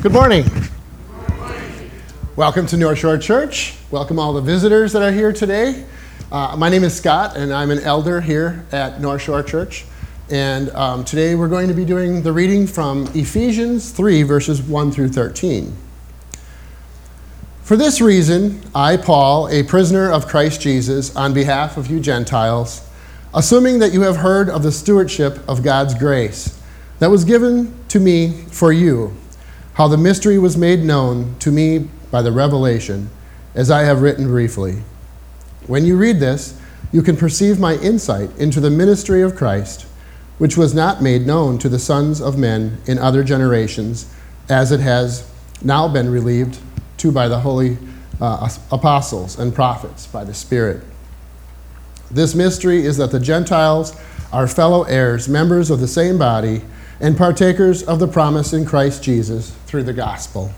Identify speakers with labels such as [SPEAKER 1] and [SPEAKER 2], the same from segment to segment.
[SPEAKER 1] Good morning. Welcome to North Shore Church. Welcome all the visitors that are here today. Uh, my name is Scott, and I'm an elder here at North Shore Church. And um, today we're going to be doing the reading from Ephesians 3, verses 1 through 13. For this reason, I, Paul, a prisoner of Christ Jesus, on behalf of you Gentiles, assuming that you have heard of the stewardship of God's grace that was given to me for you, how the mystery was made known to me by the revelation, as I have written briefly. When you read this, you can perceive my insight into the ministry of Christ, which was not made known to the sons of men in other generations, as it has now been relieved to by the holy uh, apostles and prophets by the Spirit. This mystery is that the Gentiles are fellow heirs, members of the same body, and partakers of the promise in Christ Jesus through the gospel.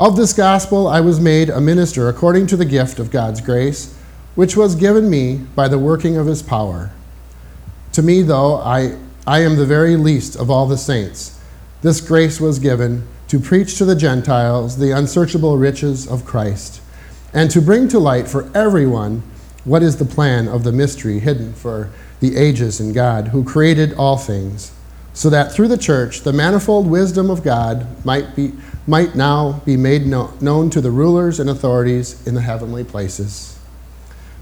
[SPEAKER 1] Of this gospel I was made a minister according to the gift of God's grace, which was given me by the working of his power. To me, though, I, I am the very least of all the saints. This grace was given to preach to the Gentiles the unsearchable riches of Christ, and to bring to light for everyone what is the plan of the mystery hidden for the ages in God, who created all things, so that through the church the manifold wisdom of God might, be, might now be made know, known to the rulers and authorities in the heavenly places.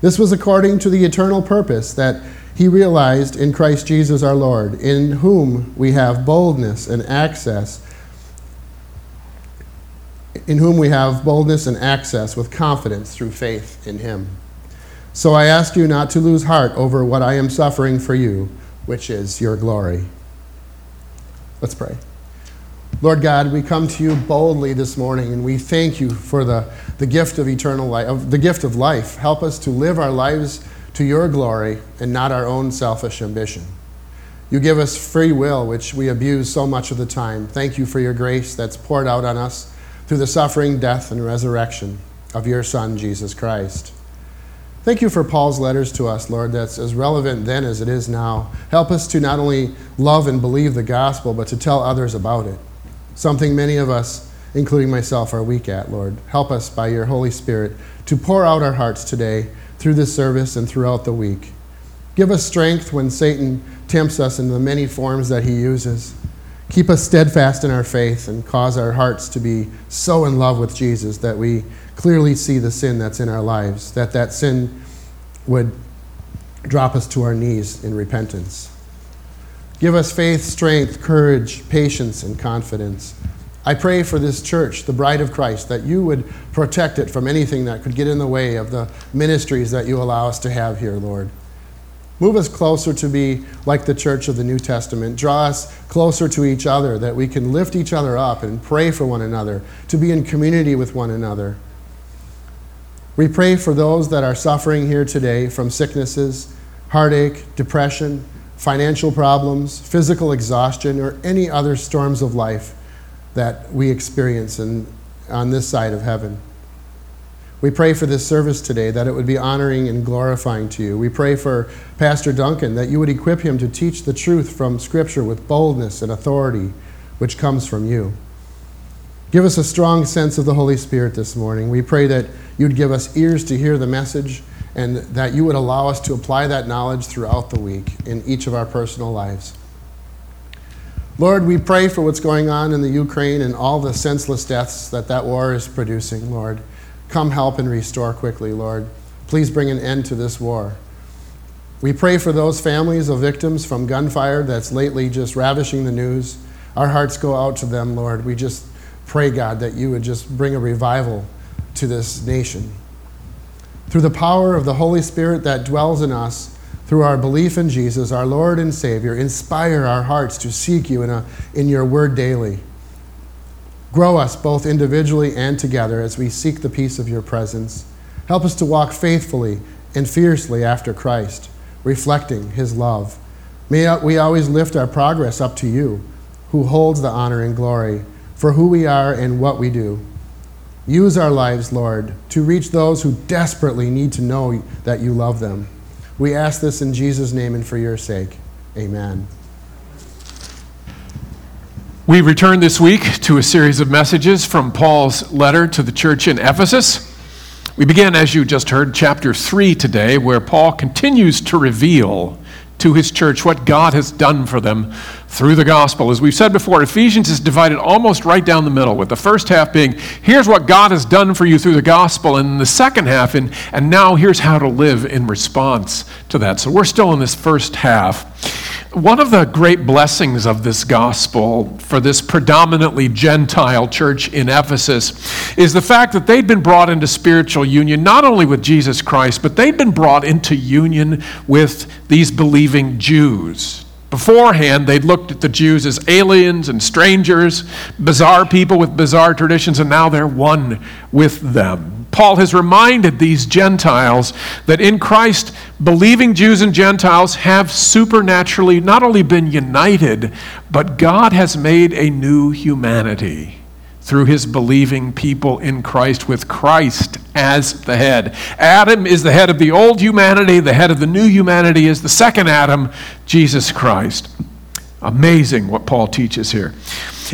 [SPEAKER 1] This was according to the eternal purpose that he realized in Christ Jesus our Lord, in whom we have boldness and access in whom we have boldness and access with confidence through faith in him. So I ask you not to lose heart over what I am suffering for you, which is your glory. Let's pray. Lord God, we come to you boldly this morning and we thank you for the, the gift of eternal life, of the gift of life. Help us to live our lives to your glory and not our own selfish ambition. You give us free will, which we abuse so much of the time. Thank you for your grace that's poured out on us through the suffering, death, and resurrection of your Son, Jesus Christ. Thank you for Paul's letters to us, Lord, that's as relevant then as it is now. Help us to not only love and believe the gospel, but to tell others about it. Something many of us, including myself, are weak at, Lord. Help us by your Holy Spirit to pour out our hearts today through this service and throughout the week. Give us strength when Satan tempts us in the many forms that he uses. Keep us steadfast in our faith and cause our hearts to be so in love with Jesus that we clearly see the sin that's in our lives, that that sin would drop us to our knees in repentance. Give us faith, strength, courage, patience, and confidence. I pray for this church, the bride of Christ, that you would protect it from anything that could get in the way of the ministries that you allow us to have here, Lord. Move us closer to be like the church of the New Testament. Draw us closer to each other that we can lift each other up and pray for one another, to be in community with one another. We pray for those that are suffering here today from sicknesses, heartache, depression, financial problems, physical exhaustion, or any other storms of life that we experience in, on this side of heaven. We pray for this service today that it would be honoring and glorifying to you. We pray for Pastor Duncan that you would equip him to teach the truth from Scripture with boldness and authority, which comes from you. Give us a strong sense of the Holy Spirit this morning. We pray that you'd give us ears to hear the message and that you would allow us to apply that knowledge throughout the week in each of our personal lives. Lord, we pray for what's going on in the Ukraine and all the senseless deaths that that war is producing, Lord. Come help and restore quickly, Lord. Please bring an end to this war. We pray for those families of victims from gunfire that's lately just ravishing the news. Our hearts go out to them, Lord. We just pray, God, that you would just bring a revival to this nation. Through the power of the Holy Spirit that dwells in us, through our belief in Jesus, our Lord and Savior, inspire our hearts to seek you in, a, in your word daily. Grow us both individually and together as we seek the peace of your presence. Help us to walk faithfully and fiercely after Christ, reflecting his love. May we always lift our progress up to you, who holds the honor and glory for who we are and what we do. Use our lives, Lord, to reach those who desperately need to know that you love them. We ask this in Jesus' name and for your sake. Amen.
[SPEAKER 2] We return this week to a series of messages from Paul's letter to the church in Ephesus. We begin, as you just heard, chapter 3 today, where Paul continues to reveal to his church what God has done for them through the gospel. As we've said before, Ephesians is divided almost right down the middle, with the first half being, here's what God has done for you through the gospel, and the second half, in, and now here's how to live in response to that. So we're still in this first half. One of the great blessings of this gospel for this predominantly Gentile church in Ephesus is the fact that they'd been brought into spiritual union not only with Jesus Christ, but they'd been brought into union with these believing Jews. Beforehand, they'd looked at the Jews as aliens and strangers, bizarre people with bizarre traditions, and now they're one with them. Paul has reminded these Gentiles that in Christ, believing Jews and Gentiles have supernaturally not only been united, but God has made a new humanity through his believing people in Christ, with Christ as the head. Adam is the head of the old humanity, the head of the new humanity is the second Adam, Jesus Christ. Amazing what Paul teaches here.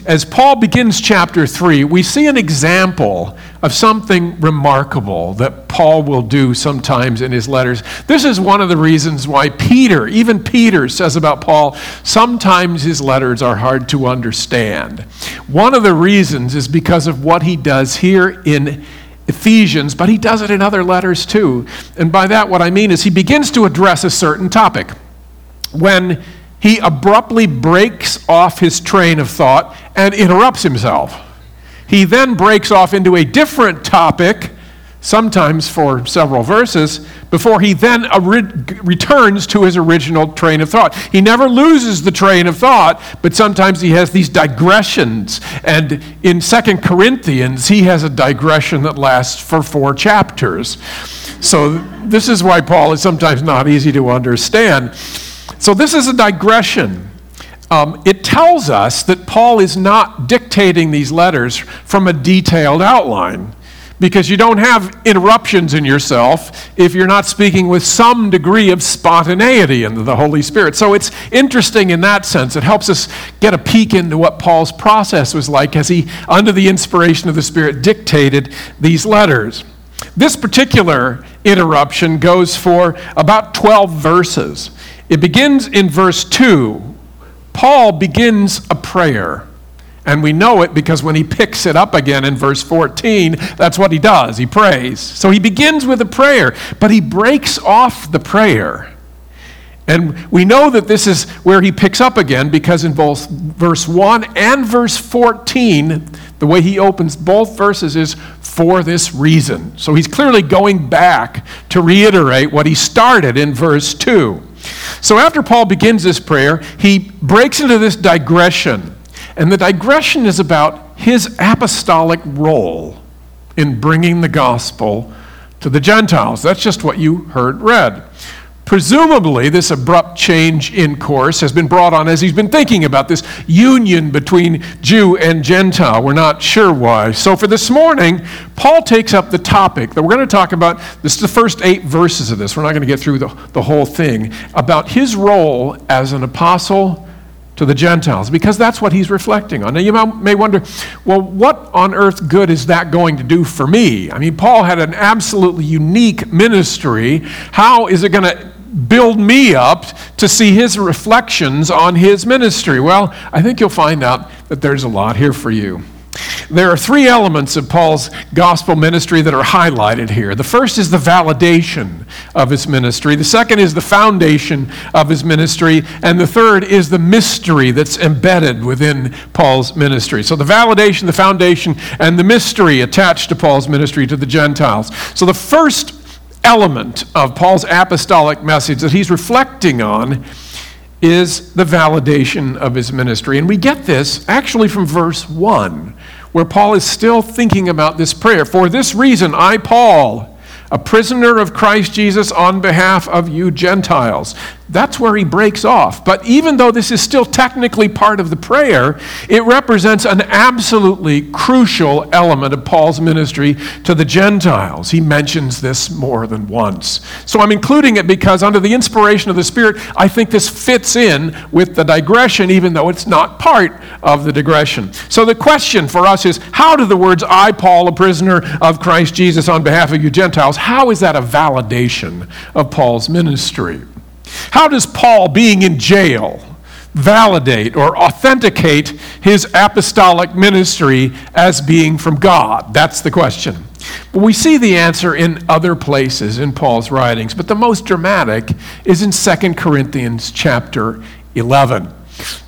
[SPEAKER 2] As Paul begins chapter 3, we see an example of something remarkable that Paul will do sometimes in his letters. This is one of the reasons why Peter, even Peter, says about Paul, sometimes his letters are hard to understand. One of the reasons is because of what he does here in Ephesians, but he does it in other letters too. And by that, what I mean is he begins to address a certain topic. When he abruptly breaks off his train of thought and interrupts himself. He then breaks off into a different topic, sometimes for several verses, before he then returns to his original train of thought. He never loses the train of thought, but sometimes he has these digressions. And in Second Corinthians, he has a digression that lasts for four chapters. So, this is why Paul is sometimes not easy to understand. So, this is a digression. Um, it tells us that Paul is not dictating these letters from a detailed outline because you don't have interruptions in yourself if you're not speaking with some degree of spontaneity into the Holy Spirit. So it's interesting in that sense. It helps us get a peek into what Paul's process was like as he, under the inspiration of the Spirit, dictated these letters. This particular interruption goes for about 12 verses. It begins in verse 2. Paul begins a prayer. And we know it because when he picks it up again in verse 14, that's what he does. He prays. So he begins with a prayer, but he breaks off the prayer. And we know that this is where he picks up again because in both verse 1 and verse 14, the way he opens both verses is for this reason. So he's clearly going back to reiterate what he started in verse 2. So after Paul begins this prayer, he breaks into this digression. And the digression is about his apostolic role in bringing the gospel to the Gentiles. That's just what you heard read. Presumably, this abrupt change in course has been brought on as he's been thinking about this union between Jew and Gentile. We're not sure why. So, for this morning, Paul takes up the topic that we're going to talk about. This is the first eight verses of this. We're not going to get through the, the whole thing. About his role as an apostle to the Gentiles, because that's what he's reflecting on. Now, you may wonder, well, what on earth good is that going to do for me? I mean, Paul had an absolutely unique ministry. How is it going to build me up to see his reflections on his ministry? Well, I think you'll find out that there's a lot here for you. There are three elements of Paul's gospel ministry that are highlighted here. The first is the validation of his ministry, the second is the foundation of his ministry, and the third is the mystery that's embedded within Paul's ministry. So, the validation, the foundation, and the mystery attached to Paul's ministry to the Gentiles. So, the first element of Paul's apostolic message that he's reflecting on is the validation of his ministry. And we get this actually from verse 1, where Paul is still thinking about this prayer. For this reason, I, Paul, a prisoner of Christ Jesus on behalf of you Gentiles. That's where he breaks off. But even though this is still technically part of the prayer, it represents an absolutely crucial element of Paul's ministry to the Gentiles. He mentions this more than once. So I'm including it because, under the inspiration of the Spirit, I think this fits in with the digression, even though it's not part of the digression. So the question for us is how do the words, I, Paul, a prisoner of Christ Jesus, on behalf of you Gentiles, how is that a validation of Paul's ministry? How does Paul, being in jail, validate or authenticate his apostolic ministry as being from God? That's the question. But we see the answer in other places in Paul's writings, but the most dramatic is in 2 Corinthians chapter 11.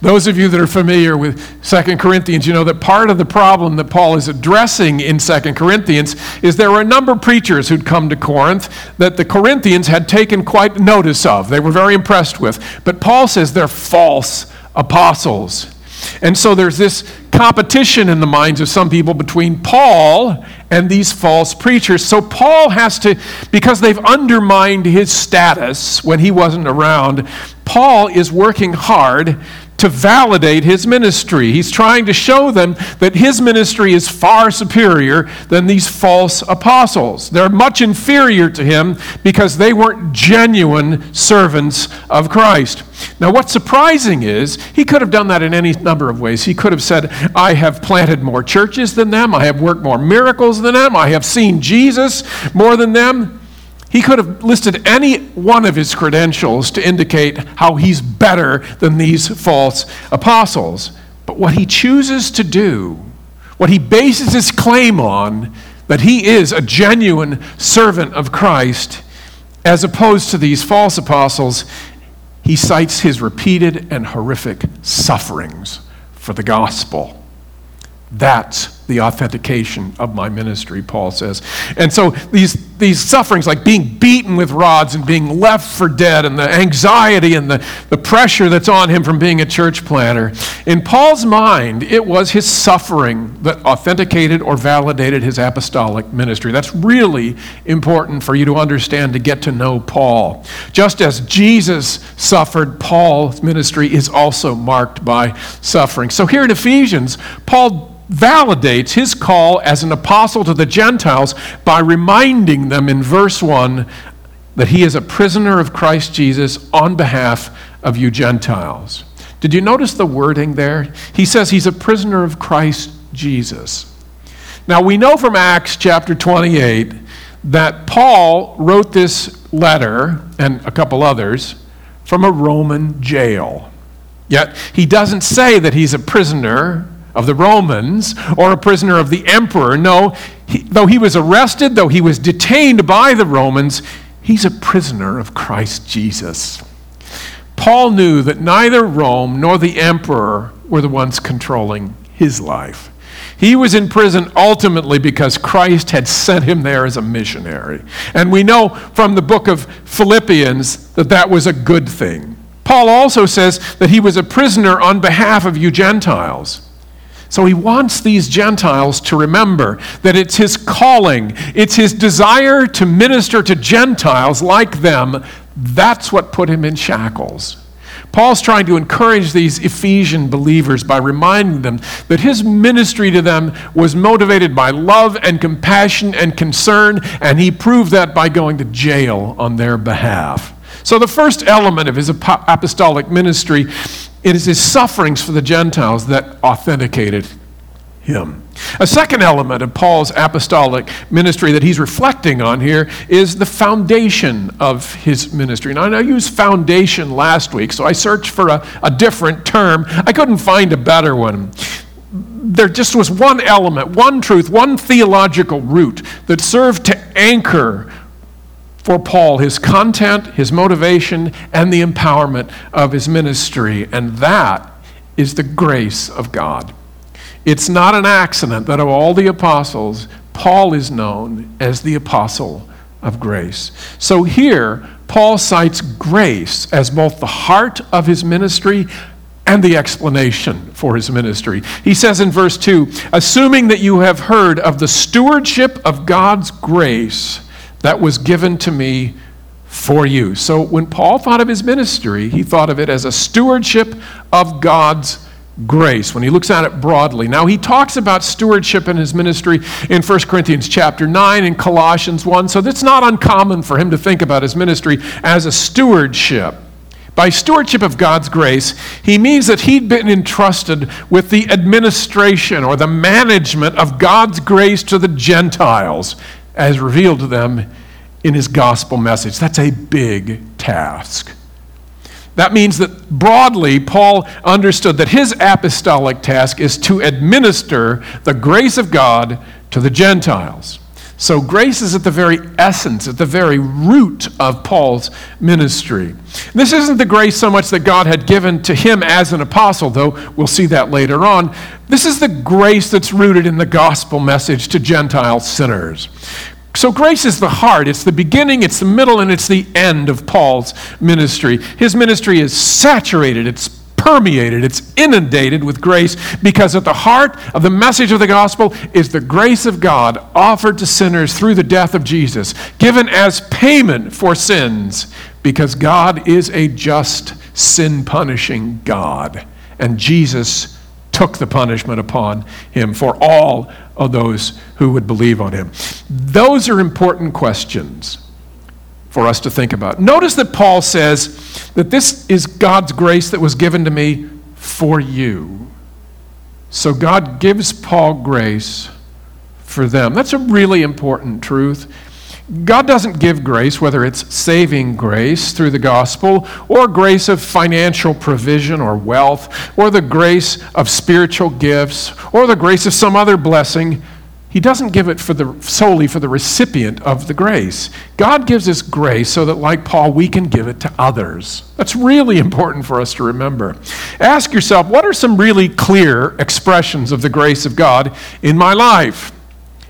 [SPEAKER 2] Those of you that are familiar with Second Corinthians, you know that part of the problem that Paul is addressing in Second Corinthians is there were a number of preachers who'd come to Corinth that the Corinthians had taken quite notice of. They were very impressed with. But Paul says they're false apostles. And so there's this competition in the minds of some people between Paul and these false preachers. So Paul has to, because they've undermined his status when he wasn't around, Paul is working hard to validate his ministry. He's trying to show them that his ministry is far superior than these false apostles. They're much inferior to him because they weren't genuine servants of Christ. Now, what's surprising is he could have done that in any number of ways. He could have said, I have planted more churches than them, I have worked more miracles than them, I have seen Jesus more than them. He could have listed any one of his credentials to indicate how he's better than these false apostles. But what he chooses to do, what he bases his claim on, that he is a genuine servant of Christ, as opposed to these false apostles, he cites his repeated and horrific sufferings for the gospel. That's the authentication of my ministry, Paul says. And so these, these sufferings, like being beaten with rods and being left for dead, and the anxiety and the, the pressure that's on him from being a church planter, in Paul's mind, it was his suffering that authenticated or validated his apostolic ministry. That's really important for you to understand to get to know Paul. Just as Jesus suffered, Paul's ministry is also marked by suffering. So here in Ephesians, Paul validates his call as an apostle to the Gentiles by reminding them in verse 1 that he is a prisoner of Christ Jesus on behalf of you Gentiles. Did you notice the wording there? He says he's a prisoner of Christ Jesus. Now we know from Acts chapter 28 that Paul wrote this letter and a couple others from a Roman jail. Yet he doesn't say that he's a prisoner of the Romans or a prisoner of the emperor. No, he, though he was arrested, though he was detained by the Romans, he's a prisoner of Christ Jesus. Paul knew that neither Rome nor the emperor were the ones controlling his life. He was in prison ultimately because Christ had sent him there as a missionary. And we know from the book of Philippians that that was a good thing. Paul also says that he was a prisoner on behalf of you Gentiles. So he wants these Gentiles to remember that it's his calling, it's his desire to minister to Gentiles like them. That's what put him in shackles. Paul's trying to encourage these Ephesian believers by reminding them that his ministry to them was motivated by love and compassion and concern, and he proved that by going to jail on their behalf. So, the first element of his apostolic ministry it is his sufferings for the Gentiles that authenticated him. A second element of Paul's apostolic ministry that he's reflecting on here is the foundation of his ministry. Now, I used foundation last week, so I searched for a, a different term. I couldn't find a better one. There just was one element, one truth, one theological root that served to anchor for Paul his content, his motivation, and the empowerment of his ministry. And that is the grace of God. It's not an accident that of all the apostles, Paul is known as the apostle of grace. So here, Paul cites grace as both the heart of his ministry and the explanation for his ministry. He says in verse 2 Assuming that you have heard of the stewardship of God's grace that was given to me for you. So when Paul thought of his ministry, he thought of it as a stewardship of God's grace when he looks at it broadly. Now he talks about stewardship in his ministry in 1 Corinthians chapter 9 and Colossians 1, so that's not uncommon for him to think about his ministry as a stewardship. By stewardship of God's grace, he means that he'd been entrusted with the administration or the management of God's grace to the Gentiles as revealed to them in his gospel message. That's a big task. That means that broadly, Paul understood that his apostolic task is to administer the grace of God to the Gentiles. So, grace is at the very essence, at the very root of Paul's ministry. This isn't the grace so much that God had given to him as an apostle, though we'll see that later on. This is the grace that's rooted in the gospel message to Gentile sinners. So, grace is the heart, it's the beginning, it's the middle, and it's the end of Paul's ministry. His ministry is saturated, it's permeated, it's inundated with grace because at the heart of the message of the gospel is the grace of God offered to sinners through the death of Jesus, given as payment for sins because God is a just, sin punishing God. And Jesus took the punishment upon him for all of those who would believe on him. Those are important questions for us to think about. Notice that Paul says that this is God's grace that was given to me for you. So God gives Paul grace for them. That's a really important truth. God doesn't give grace, whether it's saving grace through the gospel, or grace of financial provision or wealth, or the grace of spiritual gifts, or the grace of some other blessing. He doesn't give it for the, solely for the recipient of the grace. God gives us grace so that, like Paul, we can give it to others. That's really important for us to remember. Ask yourself what are some really clear expressions of the grace of God in my life?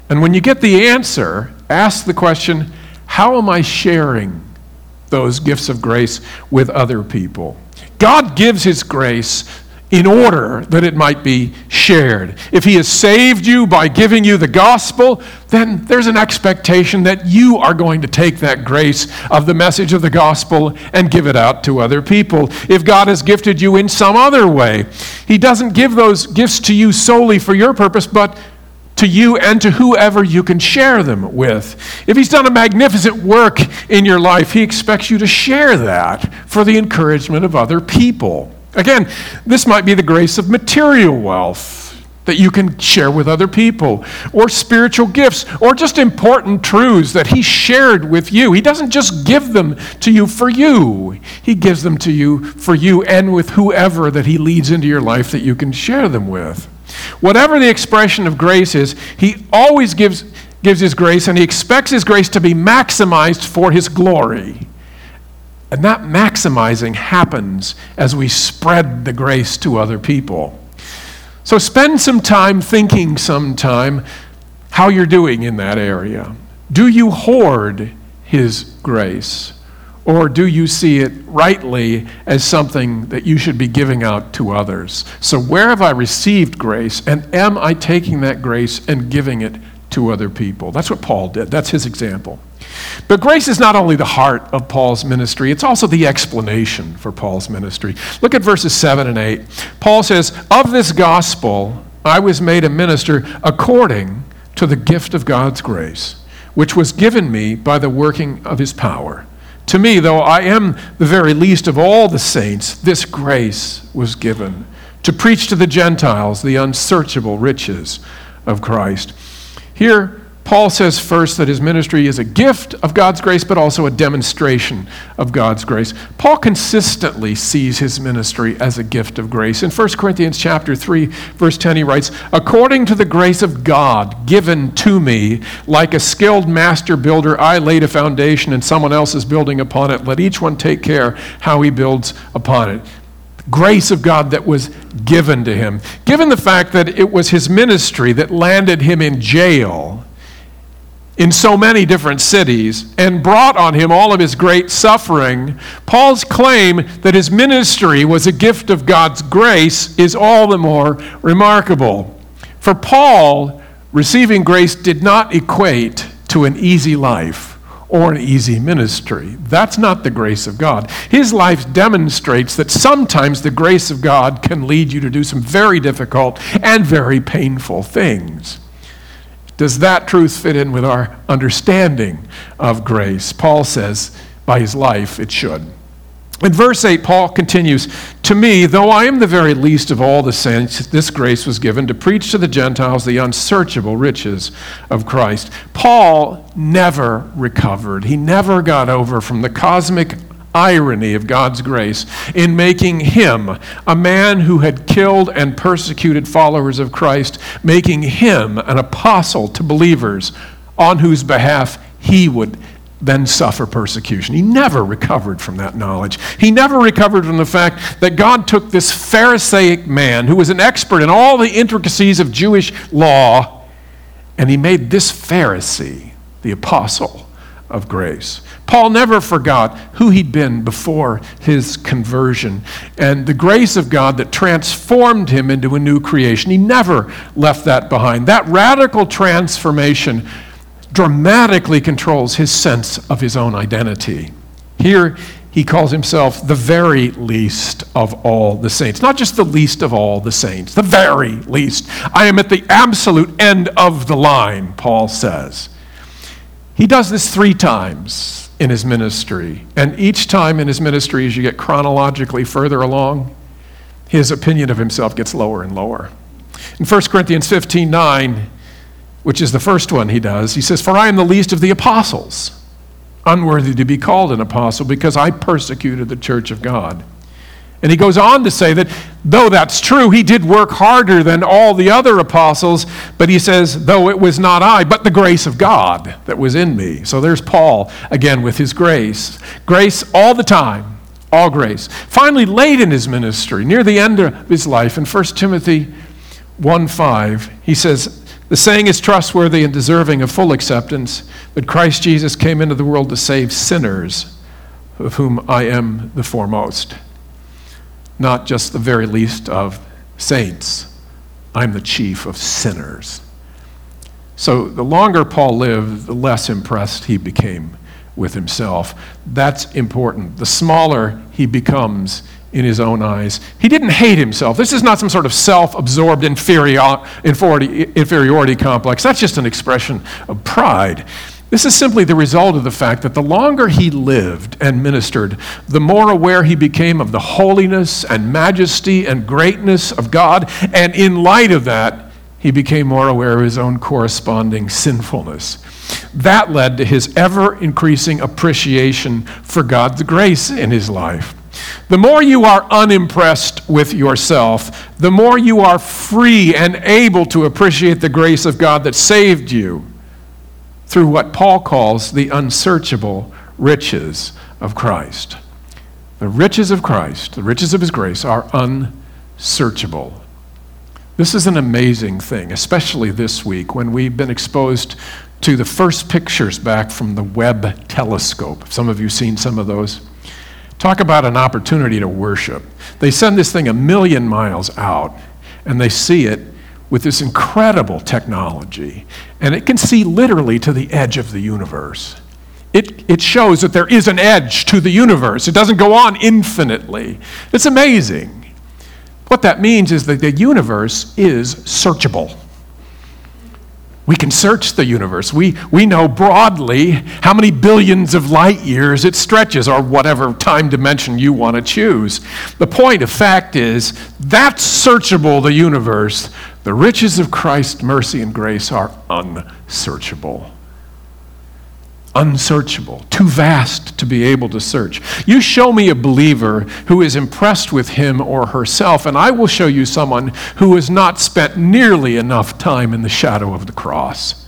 [SPEAKER 2] And when you get the answer, ask the question how am I sharing those gifts of grace with other people? God gives His grace in order that it might be shared. If He has saved you by giving you the gospel, then there's an expectation that you are going to take that grace of the message of the gospel and give it out to other people. If God has gifted you in some other way, He doesn't give those gifts to you solely for your purpose, but to you and to whoever you can share them with. If He's done a magnificent work in your life, He expects you to share that for the encouragement of other people. Again, this might be the grace of material wealth that you can share with other people, or spiritual gifts, or just important truths that He shared with you. He doesn't just give them to you for you, He gives them to you for you and with whoever that He leads into your life that you can share them with. Whatever the expression of grace is, he always gives, gives his grace and he expects his grace to be maximized for his glory. And that maximizing happens as we spread the grace to other people. So spend some time thinking sometime how you're doing in that area. Do you hoard his grace? Or do you see it rightly as something that you should be giving out to others? So, where have I received grace, and am I taking that grace and giving it to other people? That's what Paul did. That's his example. But grace is not only the heart of Paul's ministry, it's also the explanation for Paul's ministry. Look at verses 7 and 8. Paul says, Of this gospel I was made a minister according to the gift of God's grace, which was given me by the working of his power. To me, though I am the very least of all the saints, this grace was given to preach to the Gentiles the unsearchable riches of Christ. Here, Paul says first that his ministry is a gift of God's grace, but also a demonstration of God's grace. Paul consistently sees his ministry as a gift of grace. In 1 Corinthians chapter 3, verse 10, he writes, According to the grace of God given to me, like a skilled master builder, I laid a foundation and someone else is building upon it. Let each one take care how he builds upon it grace of God that was given to him. Given the fact that it was his ministry that landed him in jail in so many different cities and brought on him all of his great suffering, Paul's claim that his ministry was a gift of God's grace is all the more remarkable. For Paul, receiving grace did not equate to an easy life or an easy ministry. That's not the grace of God. His life demonstrates that sometimes the grace of God can lead you to do some very difficult and very painful things. Does that truth fit in with our understanding of grace? Paul says, by his life, it should. In verse 8, Paul continues To me, though I am the very least of all the saints, this grace was given to preach to the Gentiles the unsearchable riches of Christ. Paul never recovered, he never got over from the cosmic irony of God's grace in making him a man who had killed and persecuted followers of Christ, making him an apostle to believers on whose behalf he would then suffer persecution. He never recovered from that knowledge. He never recovered from the fact that God took this Pharisaic man who was an expert in all the intricacies of Jewish law, and he made this Pharisee the apostle of grace. Paul never forgot who he'd been before his conversion and the grace of God that transformed him into a new creation. He never left that behind. That radical transformation dramatically controls his sense of his own identity. Here, he calls himself the very least of all the saints. Not just the least of all the saints, the very least. I am at the absolute end of the line, Paul says. He does this three times in his ministry. And each time in his ministry, as you get chronologically further along, his opinion of himself gets lower and lower. In 1 Corinthians 15 9, which is the first one he does, he says, For I am the least of the apostles, unworthy to be called an apostle, because I persecuted the church of God. And he goes on to say that though that's true, he did work harder than all the other apostles, but he says, though it was not I, but the grace of God that was in me. So there's Paul again with his grace. Grace all the time, all grace. Finally, late in his ministry, near the end of his life, in 1 Timothy 1 5, he says, the saying is trustworthy and deserving of full acceptance that Christ Jesus came into the world to save sinners, of whom I am the foremost. Not just the very least of saints, I'm the chief of sinners. So the longer Paul lived, the less impressed he became with himself. That's important. The smaller he becomes in his own eyes. He didn't hate himself. This is not some sort of self absorbed inferiority, inferiority complex. That's just an expression of pride. This is simply the result of the fact that the longer he lived and ministered, the more aware he became of the holiness and majesty and greatness of God. And in light of that, he became more aware of his own corresponding sinfulness. That led to his ever increasing appreciation for God's grace in his life. The more you are unimpressed with yourself, the more you are free and able to appreciate the grace of God that saved you through what Paul calls the unsearchable riches of Christ. The riches of Christ, the riches of his grace, are unsearchable. This is an amazing thing, especially this week when we've been exposed to the first pictures back from the Webb telescope. Some of you seen some of those. Talk about an opportunity to worship. They send this thing a million miles out, and they see it with this incredible technology. And it can see literally to the edge of the universe. It, it shows that there is an edge to the universe, it doesn't go on infinitely. It's amazing. What that means is that the universe is searchable. We can search the universe. We, we know broadly how many billions of light years it stretches, or whatever time dimension you want to choose. The point of fact is that's searchable, the universe. The riches of Christ's mercy and grace are unsearchable unsearchable, too vast to be able to search. You show me a believer who is impressed with him or herself, and I will show you someone who has not spent nearly enough time in the shadow of the cross.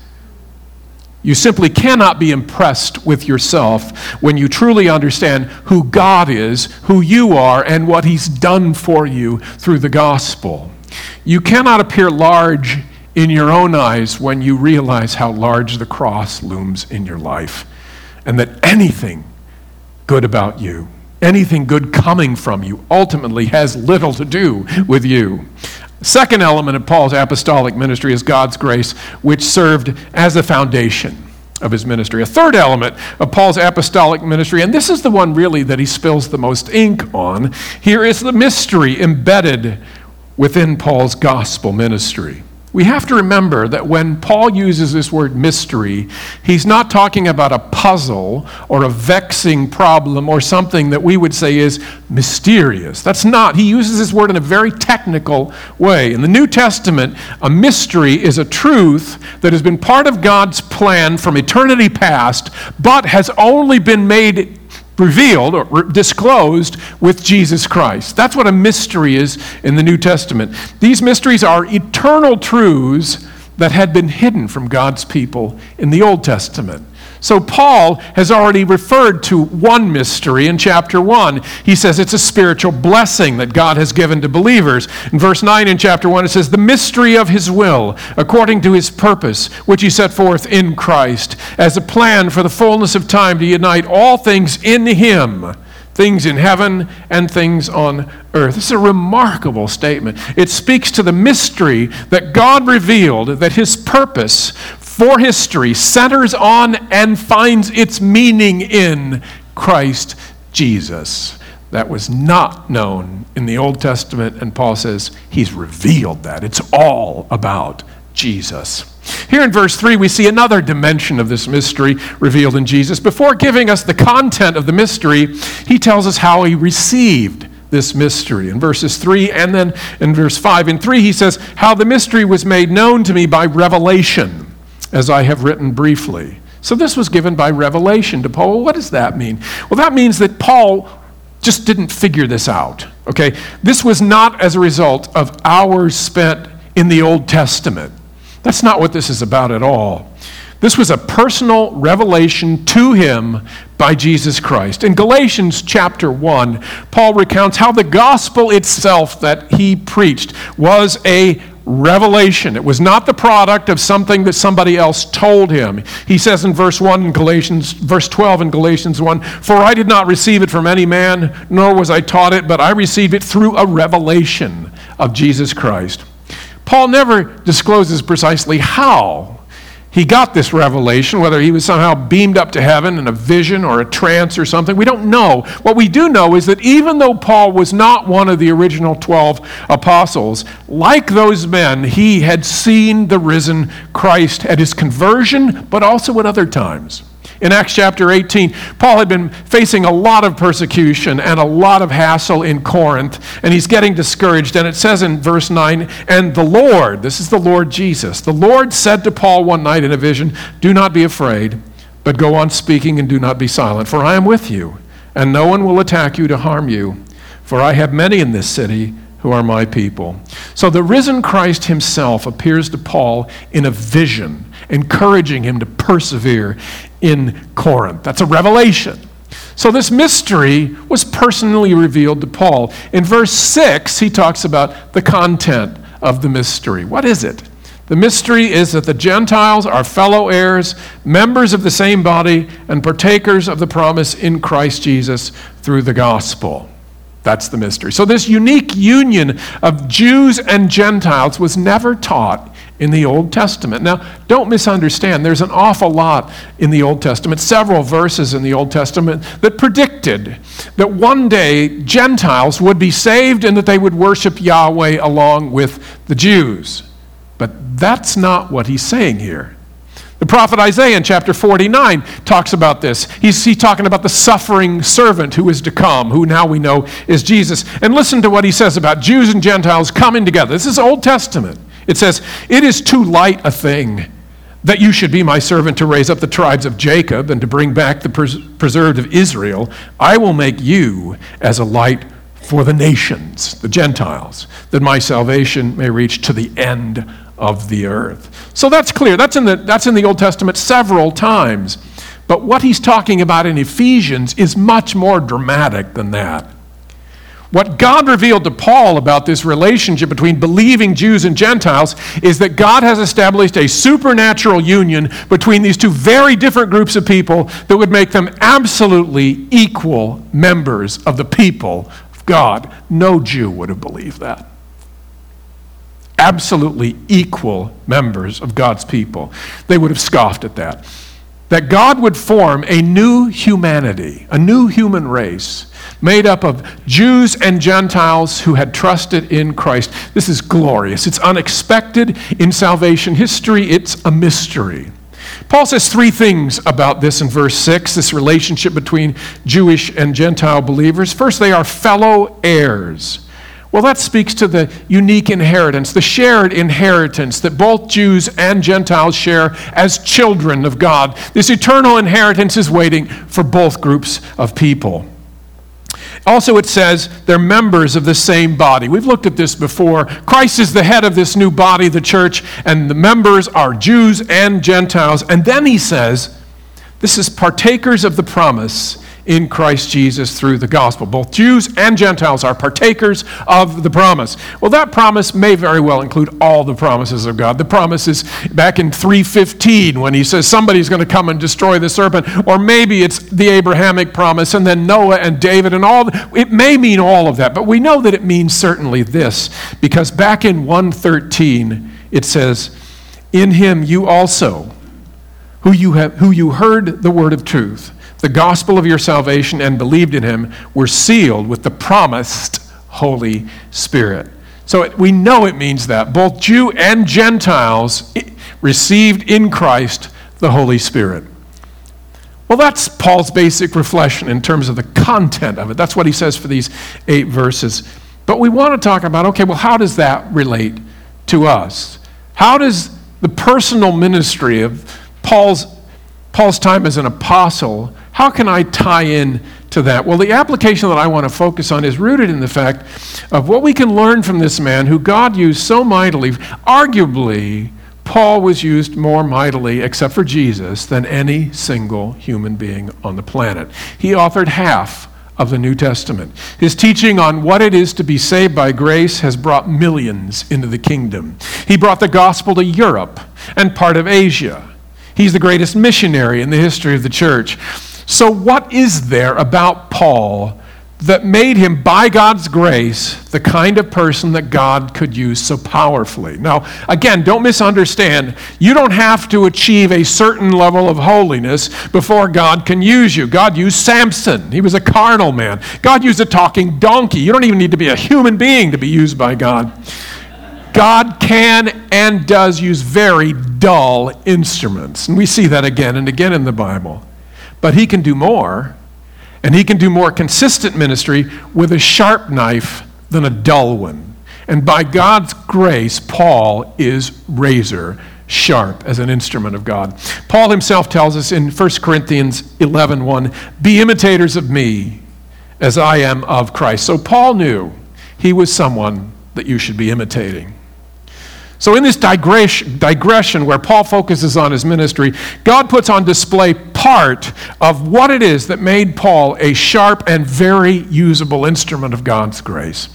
[SPEAKER 2] You simply cannot be impressed with yourself when you truly understand who God is, who you are, and what He's done for you through the gospel. You cannot appear large in your own eyes when you realize how large the cross looms in your life and that anything good about you, anything good coming from you, ultimately has little to do with you. Second element of Paul's apostolic ministry is God's grace, which served as a foundation. of his ministry. A third element of Paul's apostolic ministry, and this is the one really that he spills the most ink on, here is the mystery embedded within Paul's gospel ministry. We have to remember that when Paul uses this word mystery, he's not talking about a puzzle or a vexing problem or something that we would say is mysterious. That's not. He uses this word in a very technical way. In the New Testament, a mystery is a truth that has been part of God's plan from eternity past, but has only been made revealed or disclosed with Jesus Christ. That's what a mystery is in the New Testament. These mysteries are eternal truths that had been hidden from God's people in the Old Testament. So, Paul has already referred to one mystery in chapter 1. He says it's a spiritual blessing that God has given to believers. In verse 9 in chapter 1, it says, The mystery of his will, according to his purpose, which he set forth in Christ, as a plan for the fullness of time to unite all things in him things in heaven and things on earth. This is a remarkable statement. It speaks to the mystery that God revealed, that his purpose for history centers on and finds its meaning in Christ Jesus. That was not known in the Old Testament, and Paul says he's revealed that. It's all about Jesus. Here in verse 3, we see another dimension of this mystery revealed in Jesus. Before giving us the content of the mystery, he tells us how he received this mystery. In verses 3 and then in verse 5 and 3, he says, How the mystery was made known to me by revelation as I have written briefly. So this was given by revelation to Paul. Well, What does that mean? Well, that means that Paul just didn't figure this out. Okay? This was not as a result of hours spent in the Old Testament. That's not what this is about at all. This was a personal revelation to him by Jesus Christ. In Galatians chapter 1, Paul recounts how the gospel itself that he preached was a revelation. It was not the product of something that somebody else told him. He says in verse 1 in Galatians, verse 12 in Galatians 1, For I did not receive it from any man, nor was I taught it, but I received it through a revelation of Jesus Christ. Paul never discloses precisely how he got this revelation, whether he was somehow beamed up to heaven in a vision or a trance or something. We don't know. What we do know is that even though Paul was not one of the original 12 apostles, like those men, he had seen the risen Christ at his conversion, but also at other times. In Acts chapter 18, Paul had been facing a lot of persecution and a lot of hassle in Corinth, and he's getting discouraged. And it says in verse 9, And the Lord, this is the Lord Jesus, the Lord said to Paul one night in a vision, Do not be afraid, but go on speaking and do not be silent, for I am with you, and no one will attack you to harm you, for I have many in this city who are my people. So the risen Christ himself appears to Paul in a vision, encouraging him to persevere in Corinth. That's a revelation. So this mystery was personally revealed to Paul. In verse 6, he talks about the content of the mystery. What is it? The mystery is that the Gentiles are fellow heirs, members of the same body, and partakers of the promise in Christ Jesus through the gospel. That's the mystery. So, this unique union of Jews and Gentiles was never taught in the Old Testament. Now, don't misunderstand. There's an awful lot in the Old Testament, several verses in the Old Testament that predicted that one day Gentiles would be saved and that they would worship Yahweh along with the Jews. But that's not what he's saying here. The prophet Isaiah in chapter 49 talks about this. He's, he's talking about the suffering servant who is to come, who now we know is Jesus. And listen to what he says about Jews and Gentiles coming together. This is Old Testament. It says, It is too light a thing that you should be my servant to raise up the tribes of Jacob and to bring back the pres- preserved of Israel. I will make you as a light for the nations, the Gentiles, that my salvation may reach to the end of the earth. So that's clear. That's in the, that's in the Old Testament several times. But what he's talking about in Ephesians is much more dramatic than that. What God revealed to Paul about this relationship between believing Jews and Gentiles is that God has established a supernatural union between these two very different groups of people that would make them absolutely equal members of the people of God. No Jew would have believed that absolutely equal members of God's people. They would have scoffed at that. that God would form a new humanity, a new human race, made up of Jews and Gentiles who had trusted in Christ. This is glorious. It's unexpected in salvation history, it's a mystery. Paul says three things about this in verse 6 this relationship between Jewish and Gentile believers. First, they are fellow heirs. Well, that speaks to the unique inheritance, the shared inheritance that both Jews and Gentiles share as children of God. This eternal inheritance is waiting for both groups of people. Also, it says they're members of the same body. We've looked at this before. Christ is the head of this new body, the church, and the members are Jews and Gentiles. And then he says, this is partakers of the promise in Christ Jesus through the gospel. Both Jews and Gentiles are partakers of the promise. Well, that promise may very well include all the promises of God. The promise is back in 315 when he says somebody's going to come and destroy the serpent, or maybe it's the Abrahamic promise and then Noah and David and all. It may mean all of that, but we know that it means certainly this because back in 113 it says, "In him you also who you have who you heard the word of truth the gospel of your salvation and believed in him were sealed with the promised Holy Spirit. So it, we know it means that. Both Jew and Gentiles received in Christ the Holy Spirit. Well, that's Paul's basic reflection in terms of the content of it. That's what he says for these eight verses. But we want to talk about okay, well, how does that relate to us? How does the personal ministry of Paul's, Paul's time as an apostle how can I tie in to that? Well, the application that I want to focus on is rooted in the fact of what we can learn from this man who God used so mightily. Arguably, Paul was used more mightily, except for Jesus, than any single human being on the planet. He authored half of the New Testament. His teaching on what it is to be saved by grace has brought millions into the kingdom. He brought the gospel to Europe and part of Asia. He's the greatest missionary in the history of the church. So, what is there about Paul that made him, by God's grace, the kind of person that God could use so powerfully? Now, again, don't misunderstand. You don't have to achieve a certain level of holiness before God can use you. God used Samson, he was a carnal man. God used a talking donkey. You don't even need to be a human being to be used by God. God can and does use very dull instruments. And we see that again and again in the Bible. But he can do more, and he can do more consistent ministry with a sharp knife than a dull one. And by God's grace, Paul is razor sharp as an instrument of God. Paul himself tells us in 1 Corinthians 11 1, Be imitators of me as I am of Christ. So Paul knew he was someone that you should be imitating. So, in this digression where Paul focuses on his ministry, God puts on display part of what it is that made Paul a sharp and very usable instrument of God's grace.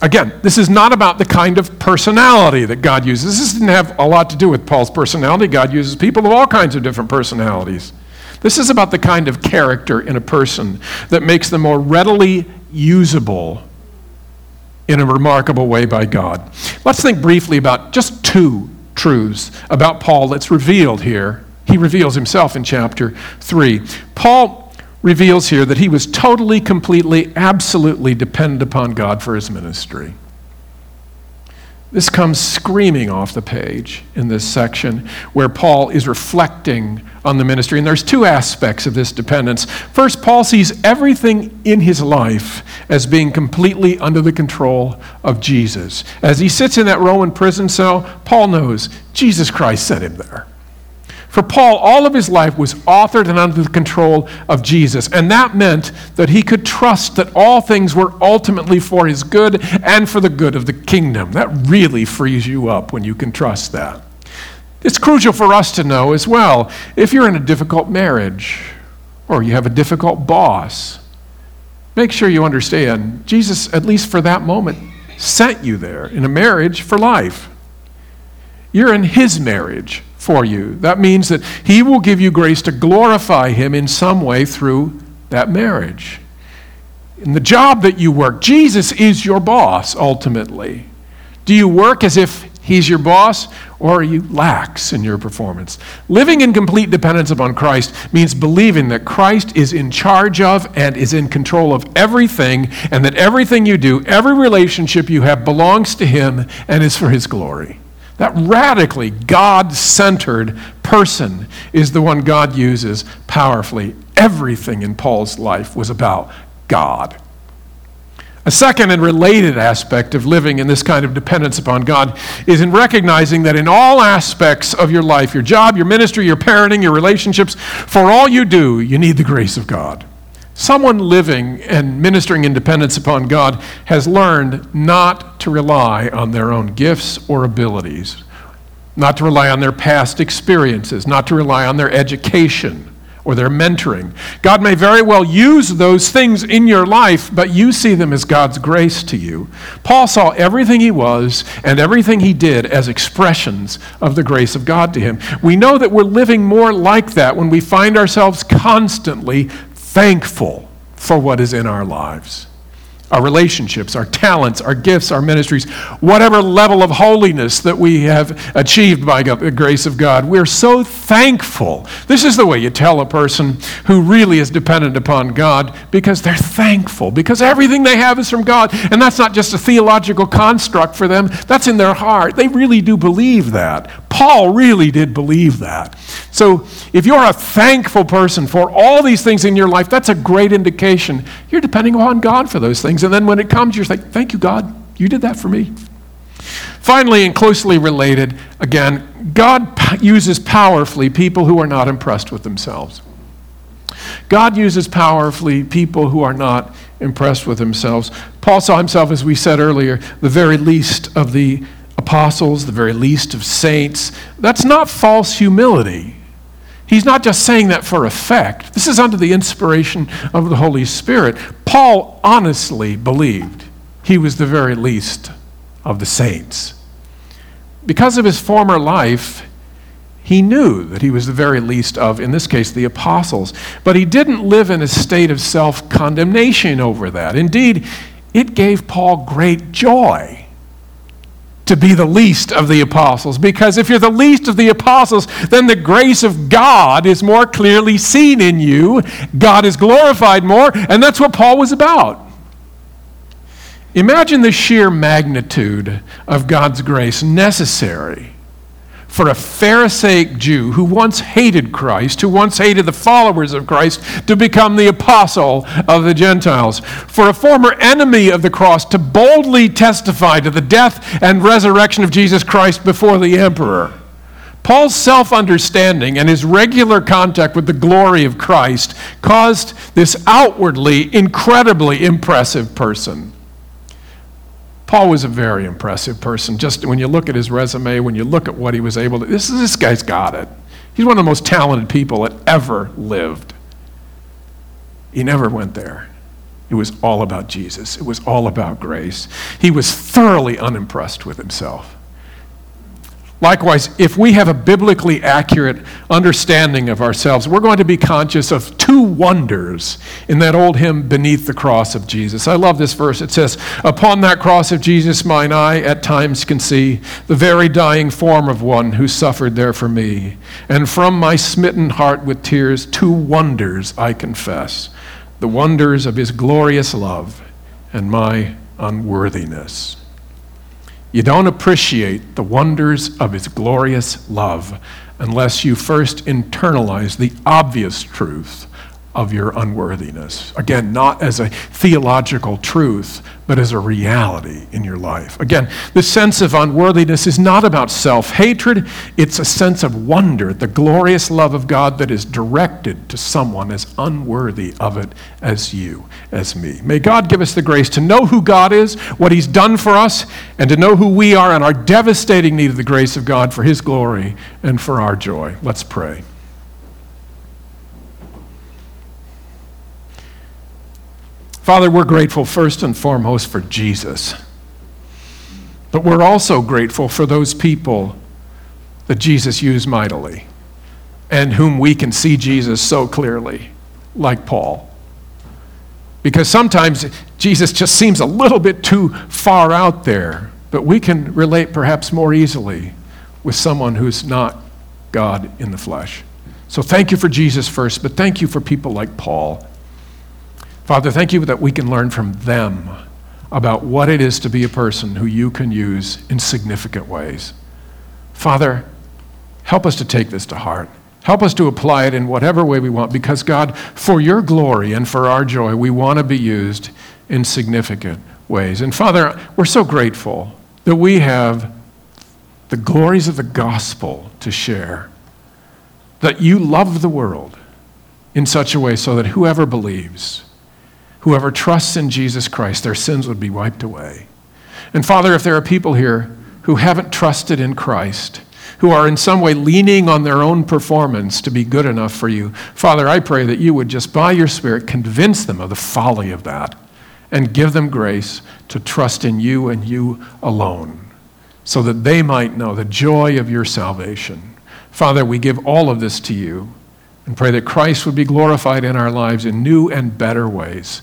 [SPEAKER 2] Again, this is not about the kind of personality that God uses. This didn't have a lot to do with Paul's personality. God uses people of all kinds of different personalities. This is about the kind of character in a person that makes them more readily usable in a remarkable way by God. Let's think briefly about just two truths about Paul that's revealed here. He reveals himself in chapter 3. Paul reveals here that he was totally, completely, absolutely dependent upon God for his ministry. This comes screaming off the page in this section where Paul is reflecting on the ministry. And there's two aspects of this dependence. First, Paul sees everything in his life as being completely under the control of Jesus. As he sits in that Roman prison cell, Paul knows Jesus Christ sent him there. For Paul, all of his life was authored and under the control of Jesus. And that meant that he could trust that all things were ultimately for his good and for the good of the kingdom. That really frees you up when you can trust that. It's crucial for us to know as well if you're in a difficult marriage or you have a difficult boss, make sure you understand Jesus, at least for that moment, sent you there in a marriage for life. You're in his marriage for you. That means that He will give you grace to glorify Him in some way through that marriage. In the job that you work, Jesus is your boss ultimately. Do you work as if He's your boss, or are you lax in your performance? Living in complete dependence upon Christ means believing that Christ is in charge of and is in control of everything, and that everything you do, every relationship you have, belongs to Him and is for His glory. That radically God centered person is the one God uses powerfully. Everything in Paul's life was about God. A second and related aspect of living in this kind of dependence upon God is in recognizing that in all aspects of your life, your job, your ministry, your parenting, your relationships, for all you do, you need the grace of God. Someone living and ministering in dependence upon God has learned not to rely on their own gifts or abilities, not to rely on their past experiences, not to rely on their education or their mentoring. God may very well use those things in your life, but you see them as God's grace to you. Paul saw everything he was and everything he did as expressions of the grace of God to him. We know that we're living more like that when we find ourselves constantly thankful for what is in our lives our relationships, our talents, our gifts, our ministries, whatever level of holiness that we have achieved by the grace of God. We're so thankful. This is the way you tell a person who really is dependent upon God because they're thankful, because everything they have is from God. And that's not just a theological construct for them, that's in their heart. They really do believe that. Paul really did believe that. So if you're a thankful person for all these things in your life, that's a great indication you're depending upon God for those things. And then when it comes, you're like, thank you, God. You did that for me. Finally, and closely related, again, God uses powerfully people who are not impressed with themselves. God uses powerfully people who are not impressed with themselves. Paul saw himself, as we said earlier, the very least of the apostles, the very least of saints. That's not false humility. He's not just saying that for effect. This is under the inspiration of the Holy Spirit. Paul honestly believed he was the very least of the saints. Because of his former life, he knew that he was the very least of, in this case, the apostles. But he didn't live in a state of self condemnation over that. Indeed, it gave Paul great joy to be the least of the apostles. Because if you're the least of the apostles, then the grace of God is more clearly seen in you. God is glorified more, and that's what Paul was about. Imagine the sheer magnitude of God's grace necessary for a Pharisaic Jew who once hated Christ, who once hated the followers of Christ, to become the apostle of the Gentiles, for a former enemy of the cross to boldly testify to the death and resurrection of Jesus Christ before the emperor. Paul's self understanding and his regular contact with the glory of Christ caused this outwardly incredibly impressive person Paul was a very impressive person. Just when you look at his resume, when you look at what he was able to, this, this guy's got it. He's one of the most talented people that ever lived. He never went there. It was all about Jesus, it was all about grace. He was thoroughly unimpressed with himself. Likewise, if we have a biblically accurate understanding of ourselves, we're going to be conscious of two wonders in that old hymn, Beneath the Cross of Jesus. I love this verse. It says, Upon that cross of Jesus, mine eye at times can see the very dying form of one who suffered there for me. And from my smitten heart with tears, two wonders I confess the wonders of his glorious love and my unworthiness. You don't appreciate the wonders of His glorious love unless you first internalize the obvious truth of your unworthiness. Again, not as a theological truth, but as a reality in your life. Again, the sense of unworthiness is not about self hatred, it's a sense of wonder, the glorious love of God that is directed to someone as unworthy of it as you, as me. May God give us the grace to know who God is, what He's done for us, and to know who we are and our devastating need of the grace of God for His glory and for our joy. Let's pray. Father, we're grateful first and foremost for Jesus. But we're also grateful for those people that Jesus used mightily and whom we can see Jesus so clearly, like Paul. Because sometimes Jesus just seems a little bit too far out there but we can relate perhaps more easily with someone who's not God in the flesh. So thank you for Jesus first, but thank you for people like Paul. Father, thank you that we can learn from them about what it is to be a person who you can use in significant ways. Father, help us to take this to heart. Help us to apply it in whatever way we want, because God, for your glory and for our joy, we want to be used in significant ways. And Father, we're so grateful that we have the glories of the gospel to share, that you love the world in such a way so that whoever believes, whoever trusts in Jesus Christ, their sins would be wiped away. And Father, if there are people here who haven't trusted in Christ, who are in some way leaning on their own performance to be good enough for you, Father, I pray that you would just by your Spirit convince them of the folly of that and give them grace to trust in you and you alone so that they might know the joy of your salvation. Father, we give all of this to you and pray that Christ would be glorified in our lives in new and better ways